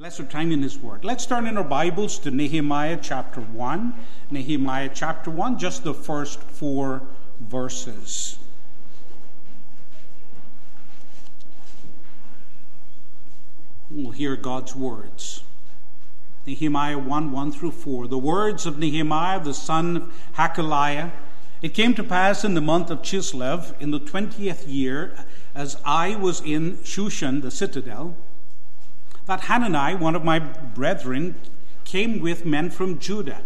Bless our time in His Word. Let's turn in our Bibles to Nehemiah chapter 1. Nehemiah chapter 1, just the first four verses. We'll hear God's words. Nehemiah 1 1 through 4. The words of Nehemiah, the son of Hachaliah. It came to pass in the month of Chislev, in the twentieth year, as I was in Shushan, the citadel, that Hanani, one of my brethren, came with men from Judah.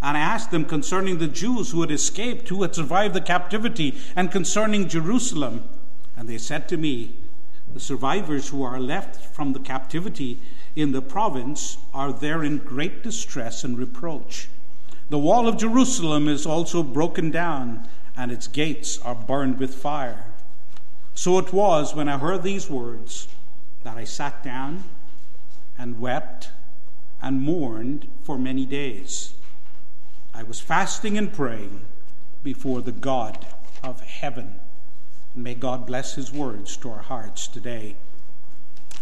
And I asked them concerning the Jews who had escaped, who had survived the captivity, and concerning Jerusalem. And they said to me, The survivors who are left from the captivity in the province are there in great distress and reproach. The wall of Jerusalem is also broken down, and its gates are burned with fire. So it was when I heard these words that I sat down and wept and mourned for many days. I was fasting and praying before the God of heaven. May God bless his words to our hearts today.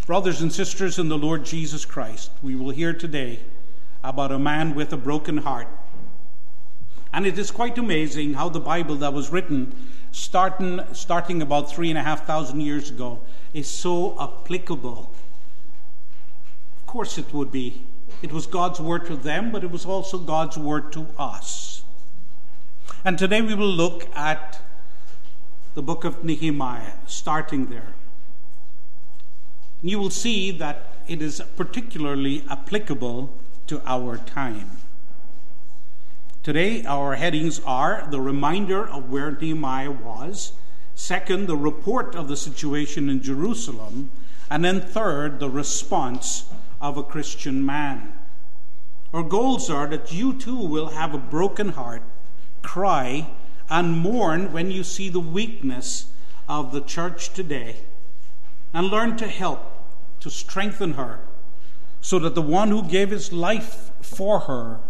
Brothers and sisters in the Lord Jesus Christ, we will hear today about a man with a broken heart. And it is quite amazing how the Bible that was written starting, starting about three and a half thousand years ago is so applicable. Of course, it would be. It was God's word to them, but it was also God's word to us. And today we will look at the book of Nehemiah, starting there. You will see that it is particularly applicable to our time. Today, our headings are the reminder of where Nehemiah was, second, the report of the situation in Jerusalem, and then third, the response of a Christian man. Our goals are that you too will have a broken heart, cry, and mourn when you see the weakness of the church today, and learn to help to strengthen her, so that the one who gave his life for her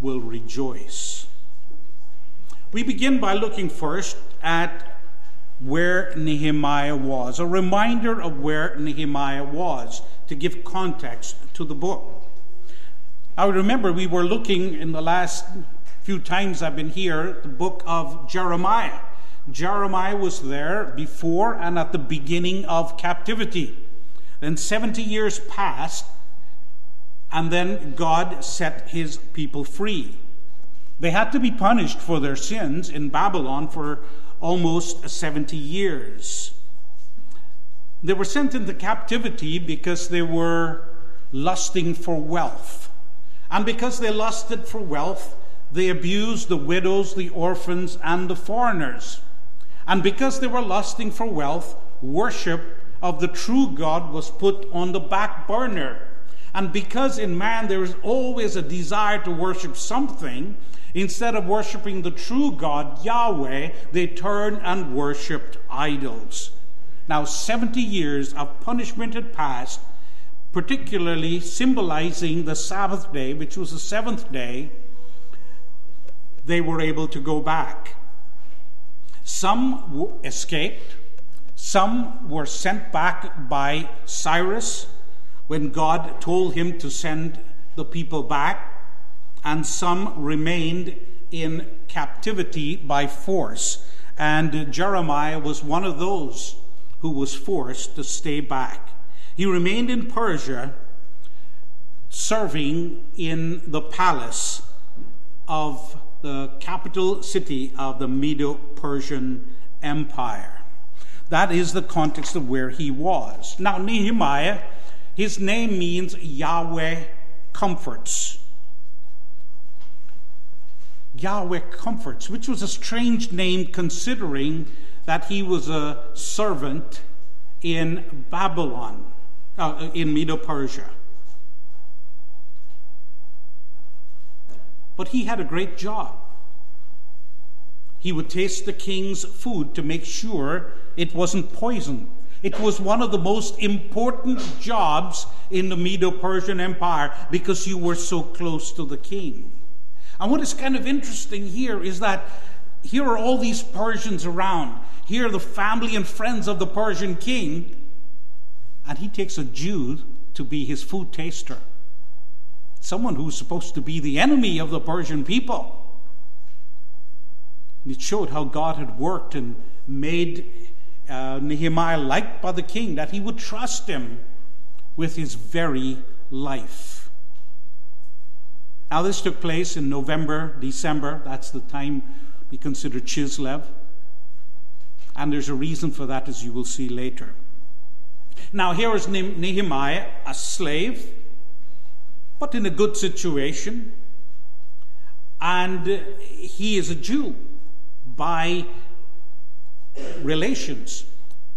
will rejoice. We begin by looking first at where Nehemiah was, a reminder of where Nehemiah was to give context to the book. I remember we were looking in the last few times I've been here the book of Jeremiah. Jeremiah was there before and at the beginning of captivity. Then 70 years passed, and then God set his people free. They had to be punished for their sins in Babylon for almost 70 years. They were sent into captivity because they were lusting for wealth. And because they lusted for wealth, they abused the widows, the orphans, and the foreigners. And because they were lusting for wealth, worship of the true God was put on the back burner. And because in man there is always a desire to worship something, instead of worshiping the true God, Yahweh, they turned and worshiped idols. Now, 70 years of punishment had passed, particularly symbolizing the Sabbath day, which was the seventh day. They were able to go back. Some escaped, some were sent back by Cyrus when God told him to send the people back, and some remained in captivity by force. And Jeremiah was one of those who was forced to stay back. He remained in Persia, serving in the palace of the capital city of the Medo Persian Empire. That is the context of where he was. Now, Nehemiah, his name means Yahweh comforts. Yahweh comforts, which was a strange name considering that he was a servant in Babylon, uh, in Medo Persia. But he had a great job. He would taste the king's food to make sure it wasn't poison. It was one of the most important jobs in the Medo Persian Empire because you were so close to the king. And what is kind of interesting here is that here are all these Persians around. Here are the family and friends of the Persian king. And he takes a Jew to be his food taster. Someone who's supposed to be the enemy of the Persian people. And it showed how God had worked and made uh, Nehemiah liked by the king, that he would trust him with his very life. Now, this took place in November, December. That's the time we consider Chislev. And there's a reason for that, as you will see later. Now, here is Nehemiah, a slave, but in a good situation. And he is a Jew by relations.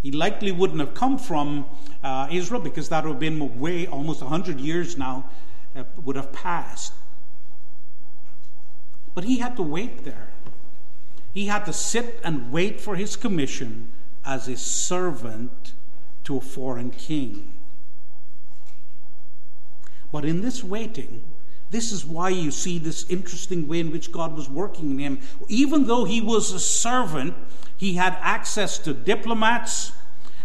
He likely wouldn't have come from uh, Israel because that would have been way almost 100 years now, uh, would have passed. But he had to wait there. He had to sit and wait for his commission as a servant to a foreign king. But in this waiting, this is why you see this interesting way in which God was working in him. Even though he was a servant, he had access to diplomats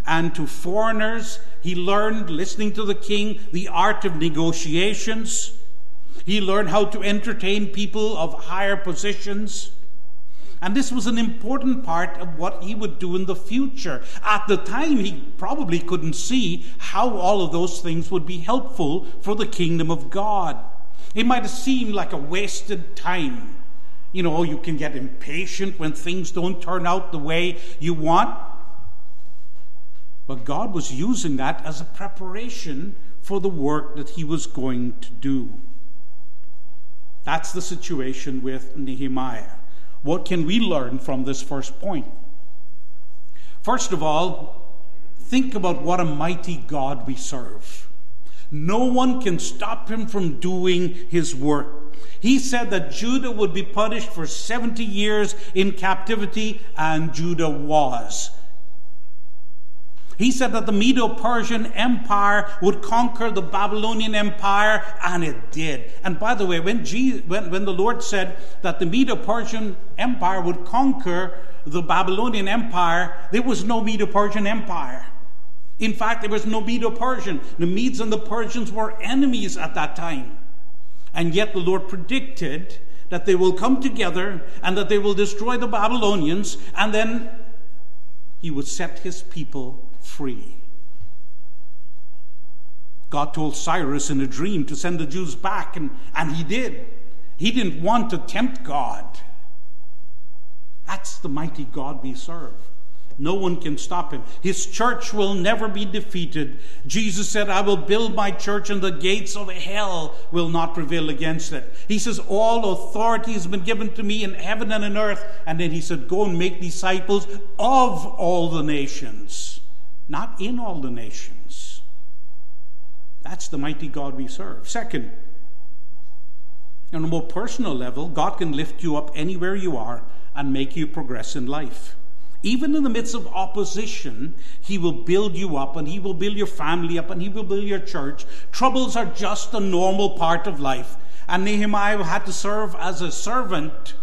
and to foreigners. He learned, listening to the king, the art of negotiations. He learned how to entertain people of higher positions. And this was an important part of what he would do in the future. At the time, he probably couldn't see how all of those things would be helpful for the kingdom of God. It might have seemed like a wasted time. You know, you can get impatient when things don't turn out the way you want. But God was using that as a preparation for the work that he was going to do. That's the situation with Nehemiah. What can we learn from this first point? First of all, think about what a mighty God we serve. No one can stop him from doing his work. He said that Judah would be punished for 70 years in captivity, and Judah was. He said that the Medo Persian Empire would conquer the Babylonian Empire, and it did. And by the way, when, Jesus, when, when the Lord said that the Medo Persian Empire would conquer the Babylonian Empire, there was no Medo Persian Empire. In fact, there was no Medo Persian. The Medes and the Persians were enemies at that time. And yet the Lord predicted that they will come together and that they will destroy the Babylonians, and then he would set his people free. God told Cyrus in a dream to send the Jews back, and, and he did. He didn't want to tempt God. That's the mighty God we serve. No one can stop him. His church will never be defeated. Jesus said, I will build my church, and the gates of hell will not prevail against it. He says, All authority has been given to me in heaven and in earth. And then he said, Go and make disciples of all the nations not in all the nations. That's the mighty God we serve. Second, on a more personal level, God can lift you up anywhere you are and make you progress in life. Even in the midst of opposition, He will build you up and He will build your family up and He will build your church. Troubles are just a normal part of life. And Nehemiah had to serve as a servant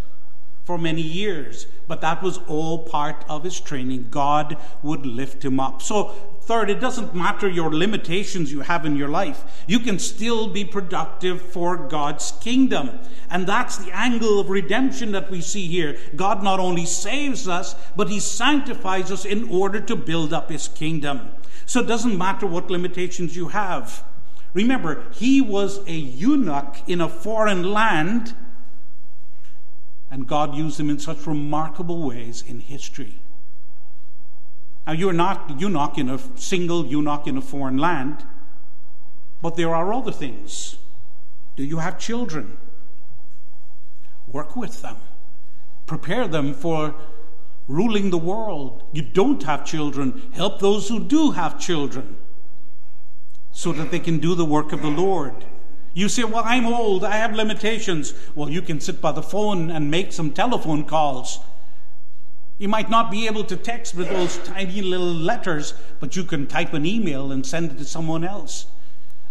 for many years, but that was all part of his training. God would lift him up. So, third, it doesn't matter your limitations you have in your life, you can still be productive for God's kingdom. And that's the angle of redemption that we see here. God not only saves us, but he sanctifies us in order to build up his kingdom. So, it doesn't matter what limitations you have. Remember, he was a eunuch in a foreign land and God used him in such remarkable ways in history. Now, you're not eunuch in a single eunuch in a foreign land, but there are other things. Do you have children? Work with them, prepare them for ruling the world. You don't have children, help those who do have children so that they can do the work of the Lord. You say, Well, I'm old, I have limitations. Well, you can sit by the phone and make some telephone calls. You might not be able to text with those tiny little letters, but you can type an email and send it to someone else.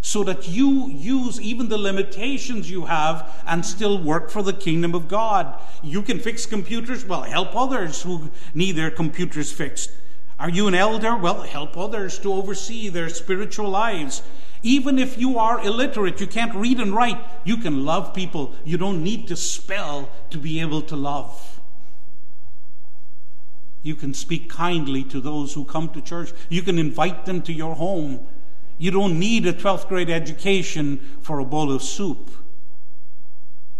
So that you use even the limitations you have and still work for the kingdom of God. You can fix computers, well, help others who need their computers fixed. Are you an elder? Well, help others to oversee their spiritual lives. Even if you are illiterate, you can't read and write, you can love people. You don't need to spell to be able to love. You can speak kindly to those who come to church. You can invite them to your home. You don't need a 12th grade education for a bowl of soup.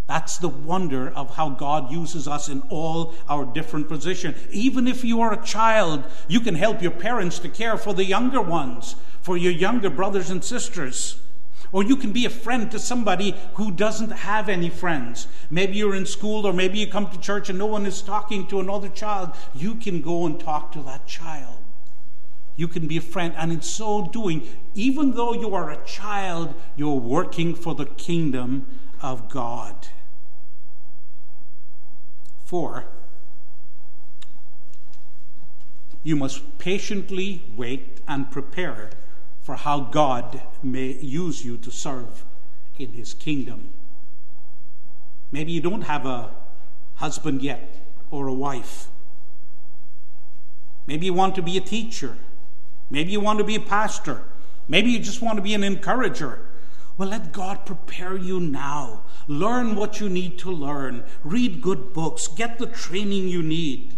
That's the wonder of how God uses us in all our different positions. Even if you are a child, you can help your parents to care for the younger ones, for your younger brothers and sisters. Or you can be a friend to somebody who doesn't have any friends. Maybe you're in school, or maybe you come to church and no one is talking to another child. You can go and talk to that child. You can be a friend. And in so doing, even though you are a child, you're working for the kingdom of God. Four, you must patiently wait and prepare for how God may use you to serve in His kingdom. Maybe you don't have a husband yet or a wife. Maybe you want to be a teacher. Maybe you want to be a pastor. Maybe you just want to be an encourager. Well, let God prepare you now. Learn what you need to learn. Read good books. Get the training you need.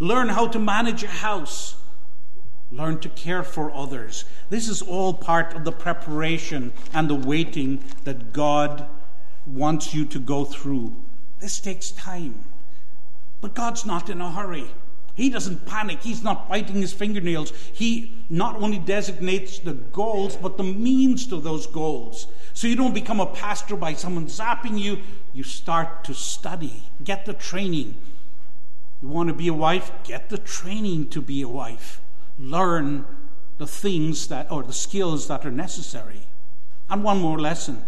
Learn how to manage a house. Learn to care for others. This is all part of the preparation and the waiting that God wants you to go through. This takes time. But God's not in a hurry. He doesn't panic. He's not biting his fingernails. He not only designates the goals, but the means to those goals. So you don't become a pastor by someone zapping you. You start to study, get the training. You want to be a wife? Get the training to be a wife. Learn the things that, or the skills that are necessary. And one more lesson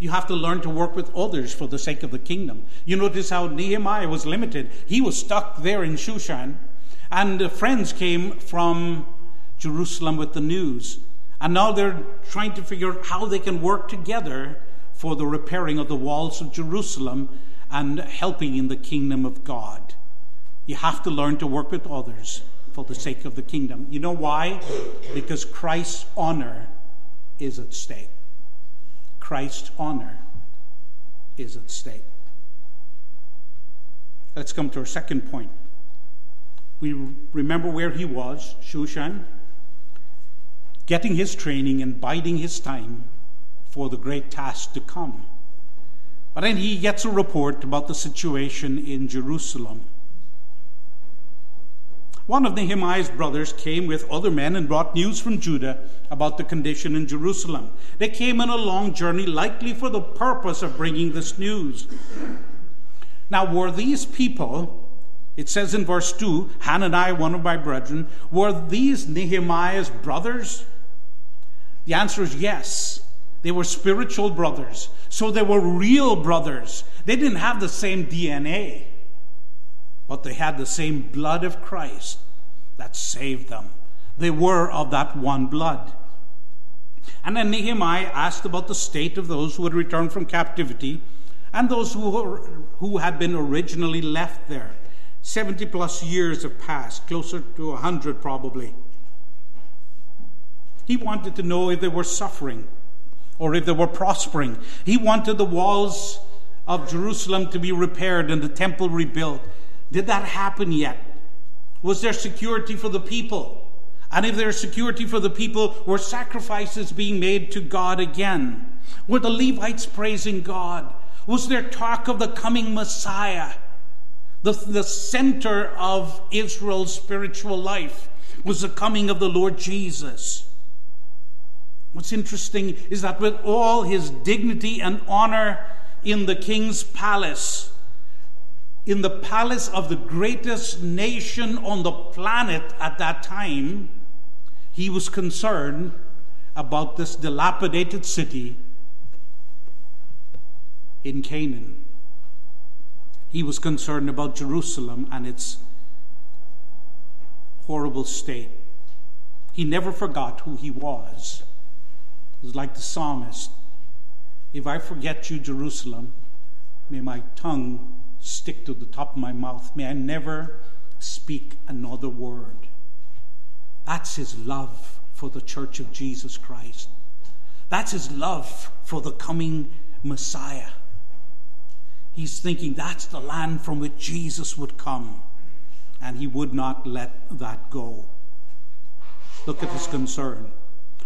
you have to learn to work with others for the sake of the kingdom. You notice how Nehemiah was limited. He was stuck there in Shushan, and friends came from Jerusalem with the news. And now they're trying to figure out how they can work together for the repairing of the walls of Jerusalem and helping in the kingdom of God. You have to learn to work with others for the sake of the kingdom. You know why? Because Christ's honor is at stake. Christ's honor is at stake. Let's come to our second point. We remember where he was, Shushan, getting his training and biding his time for the great task to come. But then he gets a report about the situation in Jerusalem. One of Nehemiah's brothers came with other men and brought news from Judah about the condition in Jerusalem. They came on a long journey, likely for the purpose of bringing this news. Now, were these people, it says in verse 2, Hananiah, one of my brethren, were these Nehemiah's brothers? The answer is yes. They were spiritual brothers. So they were real brothers. They didn't have the same DNA but they had the same blood of Christ that saved them. They were of that one blood. And then Nehemiah asked about the state of those who had returned from captivity and those who, were, who had been originally left there. 70 plus years have passed, closer to 100 probably. He wanted to know if they were suffering or if they were prospering. He wanted the walls of Jerusalem to be repaired and the temple rebuilt. Did that happen yet? Was there security for the people? And if there's security for the people, were sacrifices being made to God again? Were the Levites praising God? Was there talk of the coming Messiah? The, the center of Israel's spiritual life was the coming of the Lord Jesus. What's interesting is that with all his dignity and honor in the king's palace, in the palace of the greatest nation on the planet at that time, he was concerned about this dilapidated city in Canaan. He was concerned about Jerusalem and its horrible state. He never forgot who he was. It was like the psalmist If I forget you, Jerusalem, may my tongue stick to the top of my mouth. May I never speak another word. That's his love for the church of Jesus Christ. That's his love for the coming Messiah. He's thinking that's the land from which Jesus would come, and he would not let that go. Look at his concern.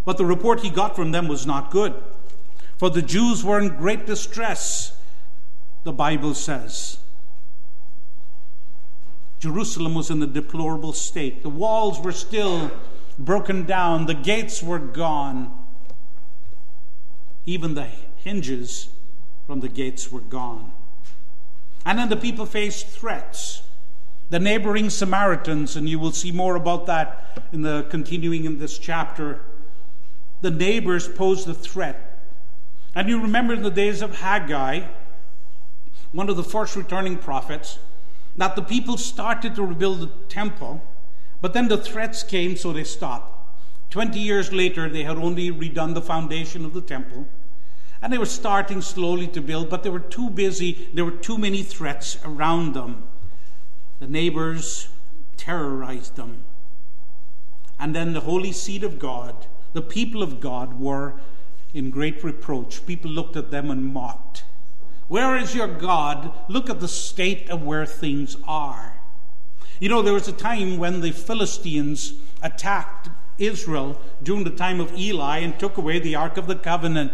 But the report he got from them was not good, for the Jews were in great distress, the Bible says. Jerusalem was in a deplorable state. The walls were still broken down, the gates were gone. Even the hinges from the gates were gone. And then the people faced threats. The neighboring Samaritans, and you will see more about that in the continuing in this chapter. The neighbors posed a threat. And you remember in the days of Haggai, one of the first returning prophets, that the people started to rebuild the temple, but then the threats came, so they stopped. Twenty years later, they had only redone the foundation of the temple, and they were starting slowly to build, but they were too busy. There were too many threats around them. The neighbors terrorized them. And then the holy seed of God, the people of God, were in great reproach. People looked at them and mocked. Where is your God? Look at the state of where things are. You know, there was a time when the Philistines attacked Israel during the time of Eli and took away the Ark of the Covenant.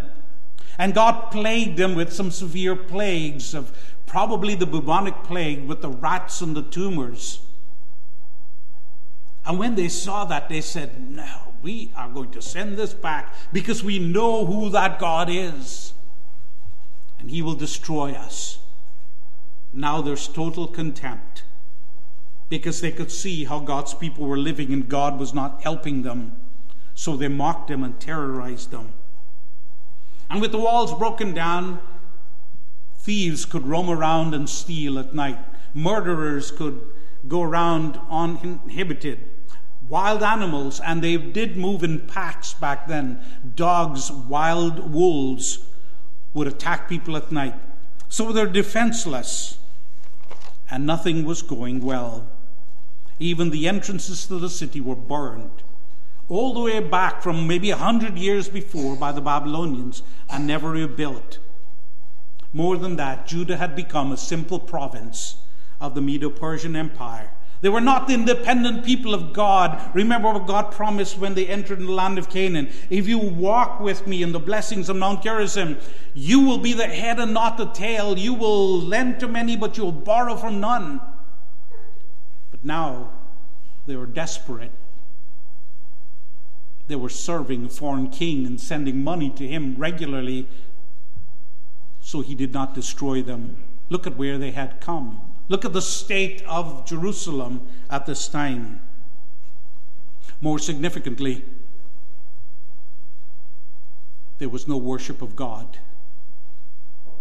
And God plagued them with some severe plagues of probably the bubonic plague with the rats and the tumors. And when they saw that, they said, No, we are going to send this back because we know who that God is and he will destroy us. Now there's total contempt because they could see how God's people were living and God was not helping them. So they mocked them and terrorized them. And with the walls broken down, thieves could roam around and steal at night. Murderers could go around uninhibited. Wild animals, and they did move in packs back then dogs, wild wolves would attack people at night. So they're defenseless, and nothing was going well. Even the entrances to the city were burned, all the way back from maybe a hundred years before by the Babylonians, and never rebuilt. More than that, Judah had become a simple province of the Medo Persian Empire they were not the independent people of God. Remember what God promised when they entered the land of Canaan. If you walk with me in the blessings of Mount Gerizim, you will be the head and not the tail. You will lend to many, but you will borrow from none. But now they were desperate. They were serving a foreign king and sending money to him regularly so he did not destroy them. Look at where they had come. Look at the state of Jerusalem at this time. More significantly, there was no worship of God,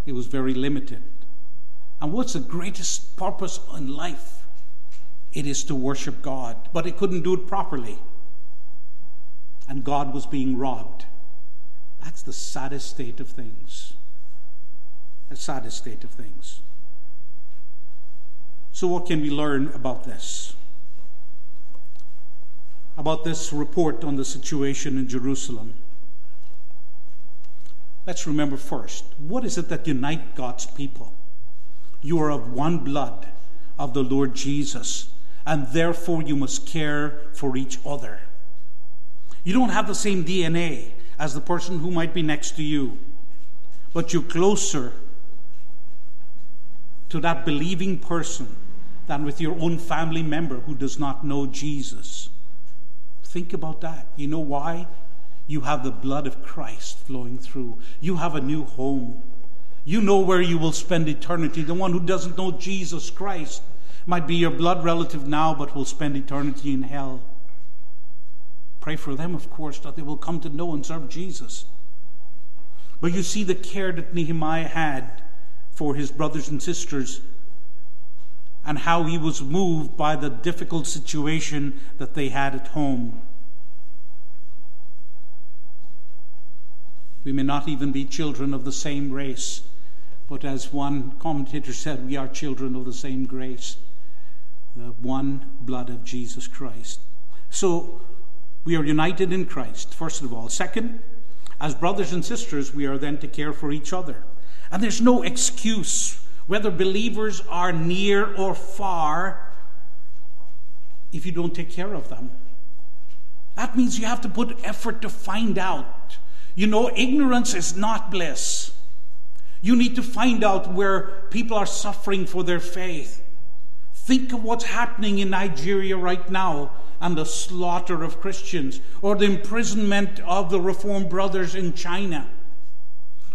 it was very limited. And what's the greatest purpose in life? It is to worship God, but it couldn't do it properly. And God was being robbed. That's the saddest state of things. The saddest state of things. So, what can we learn about this? About this report on the situation in Jerusalem? Let's remember first what is it that unites God's people? You are of one blood of the Lord Jesus, and therefore you must care for each other. You don't have the same DNA as the person who might be next to you, but you're closer to that believing person than with your own family member who does not know Jesus. Think about that. You know why? You have the blood of Christ flowing through. You have a new home. You know where you will spend eternity. The one who doesn't know Jesus Christ might be your blood relative now, but will spend eternity in hell. Pray for them, of course, that they will come to know and serve Jesus. But you see the care that Nehemiah had for his brothers and sisters and how he was moved by the difficult situation that they had at home. We may not even be children of the same race, but as one commentator said, we are children of the same grace, the one blood of Jesus Christ. So, We are united in Christ, first of all. Second, as brothers and sisters, we are then to care for each other. And there's no excuse, whether believers are near or far, if you don't take care of them. That means you have to put effort to find out. You know, ignorance is not bliss. You need to find out where people are suffering for their faith. Think of what's happening in Nigeria right now and the slaughter of Christians, or the imprisonment of the Reformed brothers in China.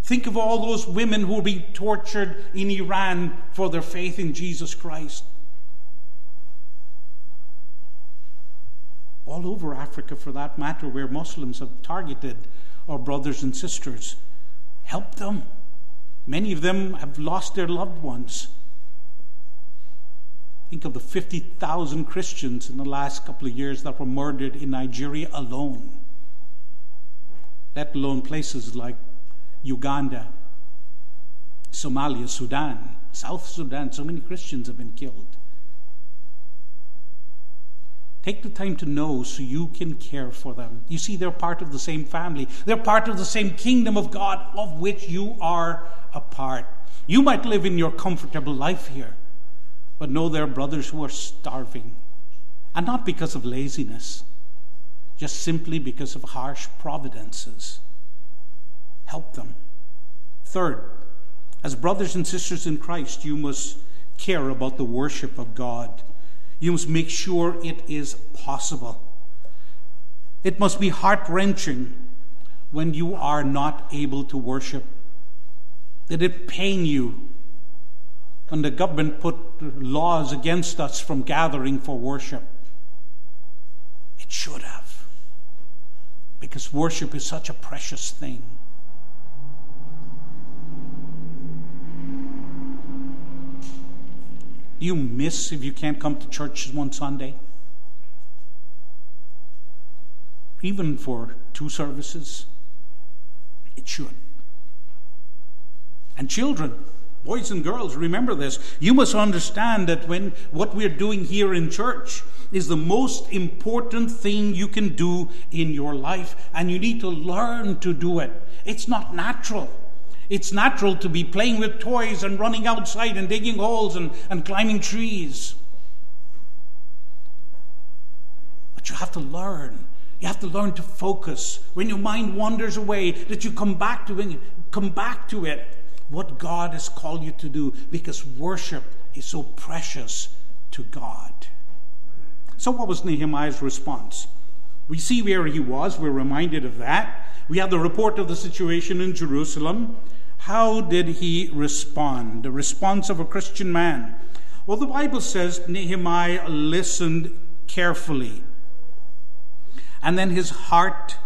Think of all those women who are being tortured in Iran for their faith in Jesus Christ. All over Africa, for that matter, where Muslims have targeted our brothers and sisters. Help them. Many of them have lost their loved ones. Think of the 50,000 Christians in the last couple of years that were murdered in Nigeria alone, let alone places like Uganda, Somalia, Sudan, South Sudan. So many Christians have been killed. Take the time to know so you can care for them. You see, they're part of the same family, they're part of the same kingdom of God of which you are a part. You might live in your comfortable life here, but know there are brothers who are starving. And not because of laziness, just simply because of harsh providences. Help them. Third, as brothers and sisters in Christ, you must care about the worship of God. You must make sure it is possible. It must be heart wrenching when you are not able to worship. Did it pain you when the government put laws against us from gathering for worship. It should have. Because worship is such a precious thing. You miss if you can't come to church one Sunday? Even for two services? It should. And children, Boys and girls, remember this. You must understand that when what we're doing here in church is the most important thing you can do in your life, and you need to learn to do it. It's not natural. It's natural to be playing with toys and running outside and digging holes and, and climbing trees. But you have to learn. You have to learn to focus. When your mind wanders away, that you come back to it, come back to it what God has called you to do because worship is so precious to God. So, what was Nehemiah's response? We see where he was, we're reminded of that. We have the report of the situation in Jerusalem. How did he respond? The response of a Christian man. Well, the Bible says Nehemiah listened carefully, and then his heart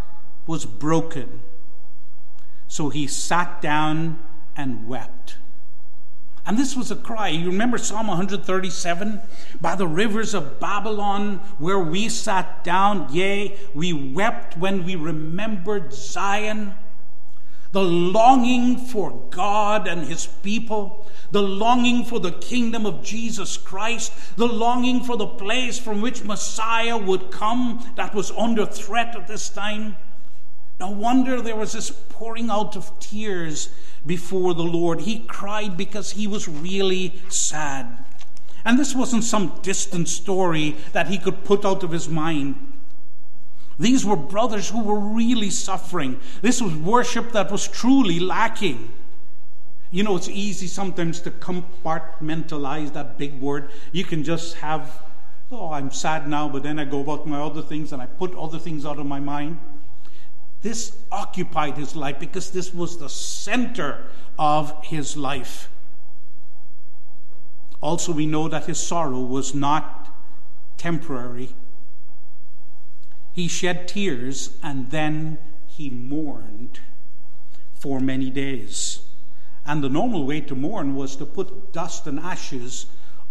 was broken. So he sat down and wept. And this was a cry. You remember Psalm 137? By the rivers of Babylon, where we sat down, yea, we wept when we remembered Zion. The longing for God and His people, the longing for the kingdom of Jesus Christ, the longing for the place from which Messiah would come that was under threat at this time. No wonder there was this pouring out of tears before the Lord. He cried because he was really sad. And this wasn't some distant story that he could put out of his mind. These were brothers who were really suffering. This was worship that was truly lacking. You know, it's easy sometimes to compartmentalize that big word. You can just have, oh, I'm sad now, but then I go about my other things and I put other things out of my mind. This occupied his life because this was the center of his life. Also, we know that his sorrow was not temporary. He shed tears and then he mourned for many days. And the normal way to mourn was to put dust and ashes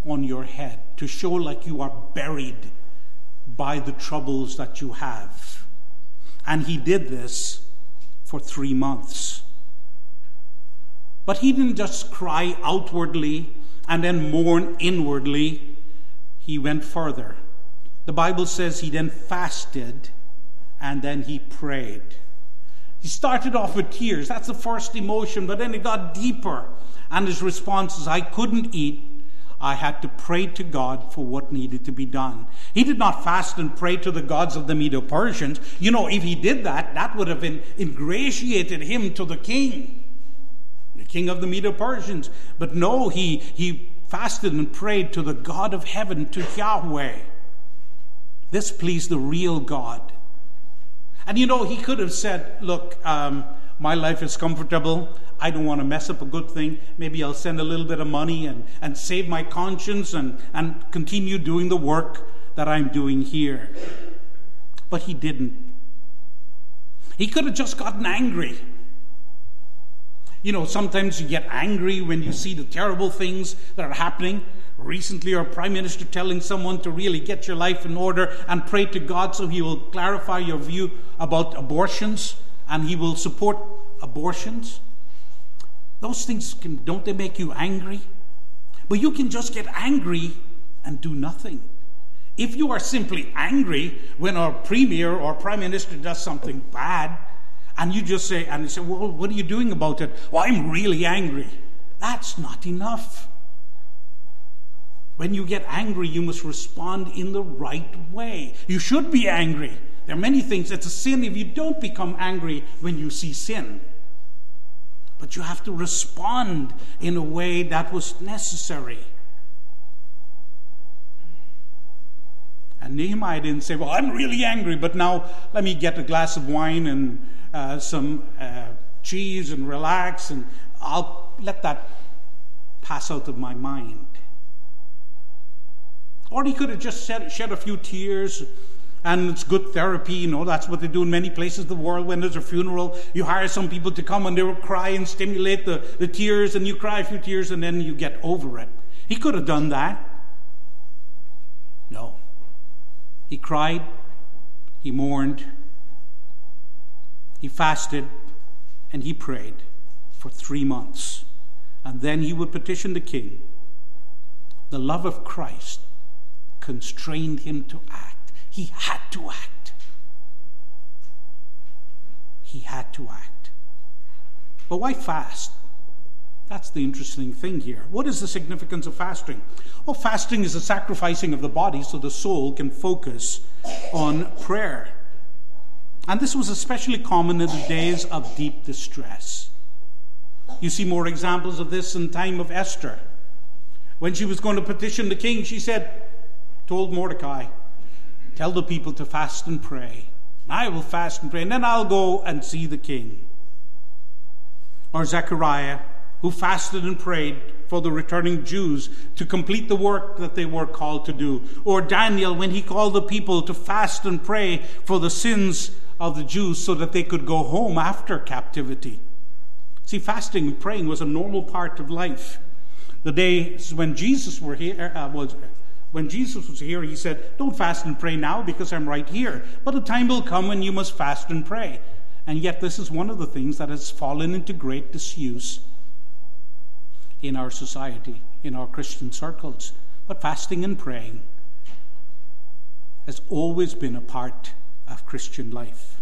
on your head to show like you are buried by the troubles that you have. And he did this for three months. But he didn't just cry outwardly and then mourn inwardly. He went further. The Bible says he then fasted and then he prayed. He started off with tears. That's the first emotion, but then it got deeper. And his response is, I couldn't eat. I had to pray to God for what needed to be done. He did not fast and pray to the gods of the Medo Persians. You know, if he did that, that would have ingratiated him to the king, the king of the Medo Persians. But no, he, he fasted and prayed to the God of heaven, to Yahweh. This pleased the real God. And you know, he could have said, Look, um, my life is comfortable. I don't want to mess up a good thing. Maybe I'll send a little bit of money and, and save my conscience and, and continue doing the work that I'm doing here. But he didn't. He could have just gotten angry. You know, sometimes you get angry when you see the terrible things that are happening. Recently, our Prime Minister telling someone to really get your life in order and pray to God so He will clarify your view about abortions and He will support abortions. Those things can, don't they make you angry? But you can just get angry and do nothing. If you are simply angry when our premier or prime minister does something bad, and you just say, and you say, well, what are you doing about it? Well, I'm really angry. That's not enough. When you get angry, you must respond in the right way. You should be angry. There are many things. It's a sin if you don't become angry when you see sin. But you have to respond in a way that was necessary. And Nehemiah didn't say, Well, I'm really angry, but now let me get a glass of wine and uh, some uh, cheese and relax, and I'll let that pass out of my mind. Or he could have just shed, shed a few tears and it's good therapy. You know, that's what they do in many places in the world when there's a funeral. You hire some people to come and they will cry and stimulate the, the tears, and you cry a few tears and then you get over it. He could have done that. No. He cried, he mourned, he fasted, and he prayed for three months. And then he would petition the king. The love of Christ constrained him to act. He had to act. He had to act. But why fast? That's the interesting thing here. What is the significance of fasting? Well, fasting is the sacrificing of the body so the soul can focus on prayer. And this was especially common in the days of deep distress. You see more examples of this in time of Esther. When she was going to petition the king, she said, told Mordecai, Tell the people to fast and pray. I will fast and pray, and then I'll go and see the king. Or Zechariah, who fasted and prayed for the returning Jews to complete the work that they were called to do. Or Daniel, when he called the people to fast and pray for the sins of the Jews so that they could go home after captivity. See, fasting and praying was a normal part of life. The days when Jesus were here, uh, was when Jesus was here, he said, Don't fast and pray now because I'm right here. But a time will come when you must fast and pray. And yet, this is one of the things that has fallen into great disuse in our society, in our Christian circles. But fasting and praying has always been a part of Christian life.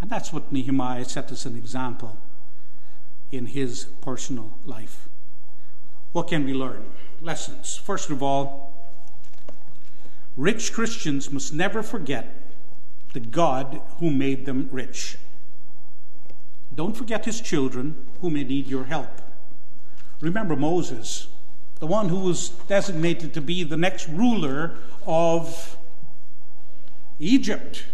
And that's what Nehemiah set as an example in his personal life. What can we learn? Lessons. First of all, Rich Christians must never forget the God who made them rich. Don't forget his children who may need your help. Remember Moses, the one who was designated to be the next ruler of Egypt.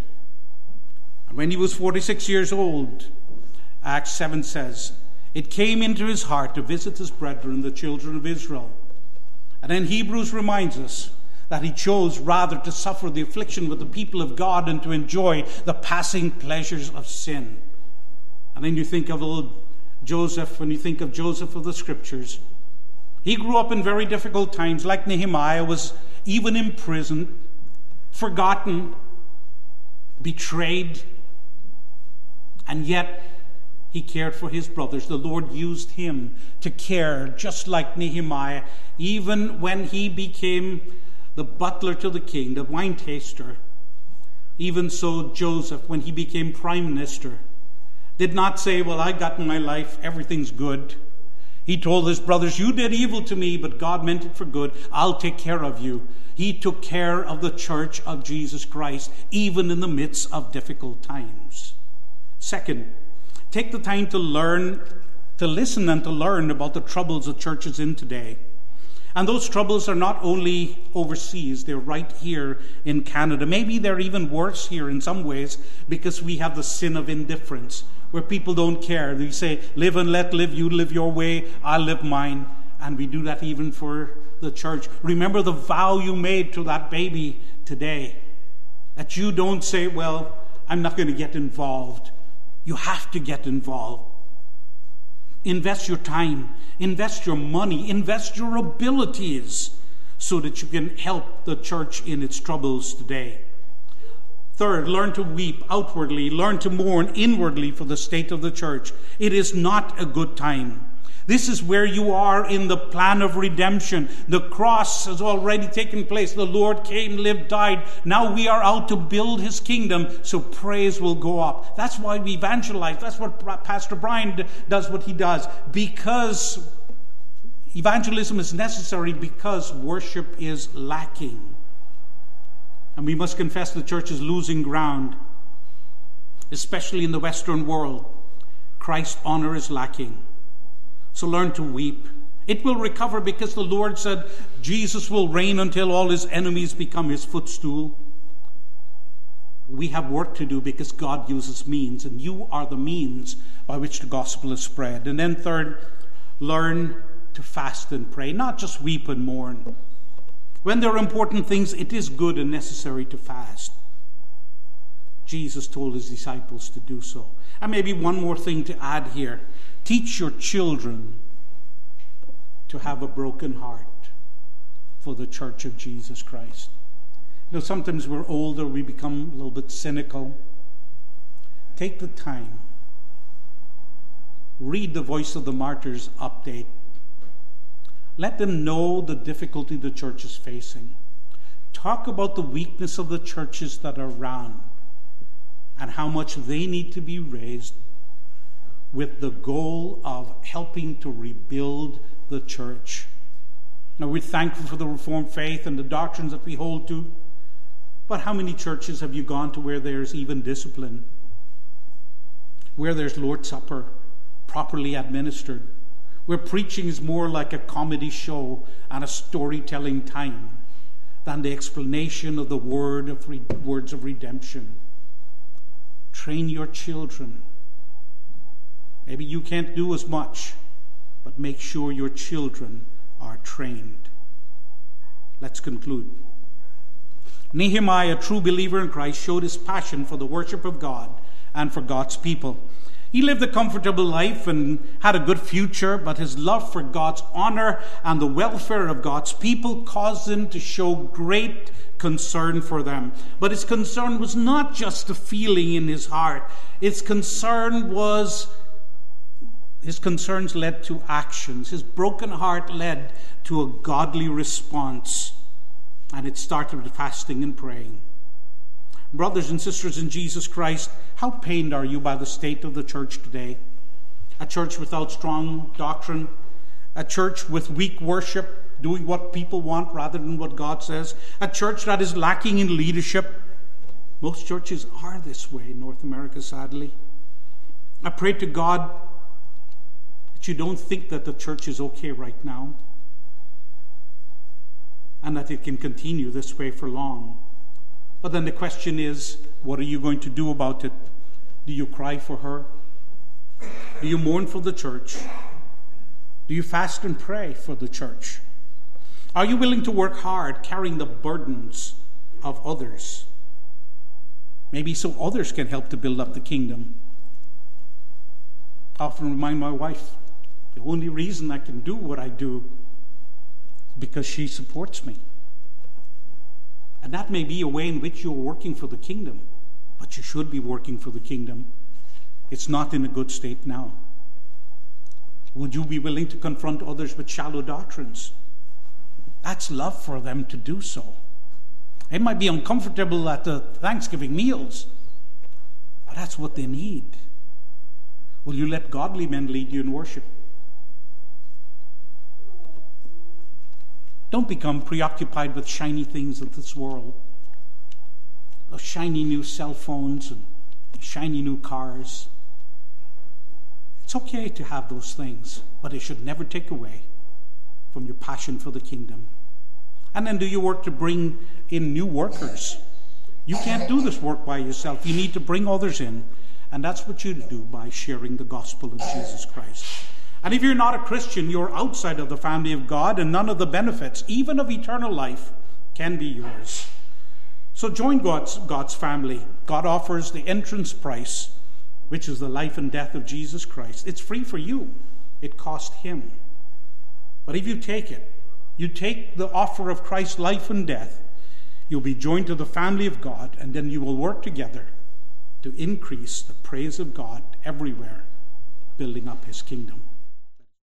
And when he was 46 years old, Acts 7 says, it came into his heart to visit his brethren, the children of Israel. And then Hebrews reminds us that he chose rather to suffer the affliction with the people of God and to enjoy the passing pleasures of sin. And then you think of old Joseph, when you think of Joseph of the scriptures, he grew up in very difficult times, like Nehemiah, was even imprisoned, forgotten, betrayed, and yet he cared for his brothers. The Lord used him to care, just like Nehemiah, even when he became the butler to the king, the wine taster, Even so, Joseph, when he became prime minister, did not say, Well, I got my life, everything's good. He told his brothers, You did evil to me, but God meant it for good. I'll take care of you. He took care of the church of Jesus Christ, even in the midst of difficult times. Second, take the time to learn, to listen and to learn about the troubles the church is in today. And those troubles are not only overseas, they're right here in Canada. Maybe they're even worse here in some ways because we have the sin of indifference, where people don't care. They say, live and let live, you live your way, I'll live mine. And we do that even for the church. Remember the vow you made to that baby today. That you don't say, well, I'm not going to get involved. You have to get involved. Invest your time, invest your money, invest your abilities so that you can help the church in its troubles today. Third, learn to weep outwardly, learn to mourn inwardly for the state of the church. It is not a good time. This is where you are in the plan of redemption. The cross has already taken place. The Lord came, lived, died. Now we are out to build his kingdom, so praise will go up. That's why we evangelize. That's what Pastor Brian does what he does. Because evangelism is necessary because worship is lacking. And we must confess the church is losing ground, especially in the Western world. Christ's honor is lacking. So learn to weep. It will recover because the Lord said Jesus will reign until all his enemies become his footstool. We have work to do because God uses means, and you are the means by which the gospel is spread. And then, third, learn to fast and pray, not just weep and mourn. When there are important things, it is good and necessary to fast. Jesus told his disciples to do so. And maybe one more thing to add here Teach your children to have a broken heart for the church of Jesus Christ. You know, sometimes we're older, we become a little bit cynical. Take the time. Read the Voice of the Martyrs update. Let them know the difficulty the church is facing. Talk about the weakness of the churches that are around and how much they need to be raised with the goal of helping to rebuild the church. Now, we're thankful for the Reformed faith and the doctrines that we hold to, but how many churches have you gone to where there's even discipline? Where there's Lord's Supper properly administered? Where preaching is more like a comedy show and a storytelling time than the explanation of the word of re- words of redemption? Train your children Maybe you can't do as much, but make sure your children are trained. Let's conclude. Nehemiah, a true believer in Christ, showed his passion for the worship of God and for God's people. He lived a comfortable life and had a good future, but his love for God's honor and the welfare of God's people caused him to show great concern for them. But his concern was not just a feeling in his heart, his concern was his concerns led to actions. His broken heart led to a godly response. And it started with fasting and praying. Brothers and sisters in Jesus Christ, how pained are you by the state of the church today? A church without strong doctrine, a church with weak worship, doing what people want rather than what God says, a church that is lacking in leadership. Most churches are this way in North America, sadly. I pray to God that you don't think that the church is okay right now and that it can continue this way for long. But then the question is what are you going to do about it? Do you cry for her? Do you mourn for the church? Do you fast and pray for the church? Are you willing to work hard carrying the burdens of others? Maybe so others can help to build up the kingdom. I often remind my wife the only reason I can do what I do is because she supports me. And that may be a way in which you're working for the kingdom, but you should be working for the kingdom. It's not in a good state now. Would you be willing to confront others with shallow doctrines? That's love for them to do so. It might be uncomfortable at the Thanksgiving meals, but that's what they need. Will you let godly men lead you in worship? Don't become preoccupied with shiny things of this world. Those shiny new cell phones and shiny new cars. It's okay to have those things, but it should never take away from your passion for the kingdom. And then do your work to bring in new workers. You can't do this work by yourself. You need to bring others in. And that's what you do by sharing the gospel of Jesus Christ. And if you're not a Christian, you're outside of the family of God, and none of the benefits, even of eternal life, can be yours. So join God's, God's family. God offers the entrance price, which is the life and death of Jesus Christ. It's free for you, it cost him. But if you take it, you take the offer of Christ's life and death, you'll be joined to the family of God, and then you will work together to increase the praise of God everywhere, building up his kingdom.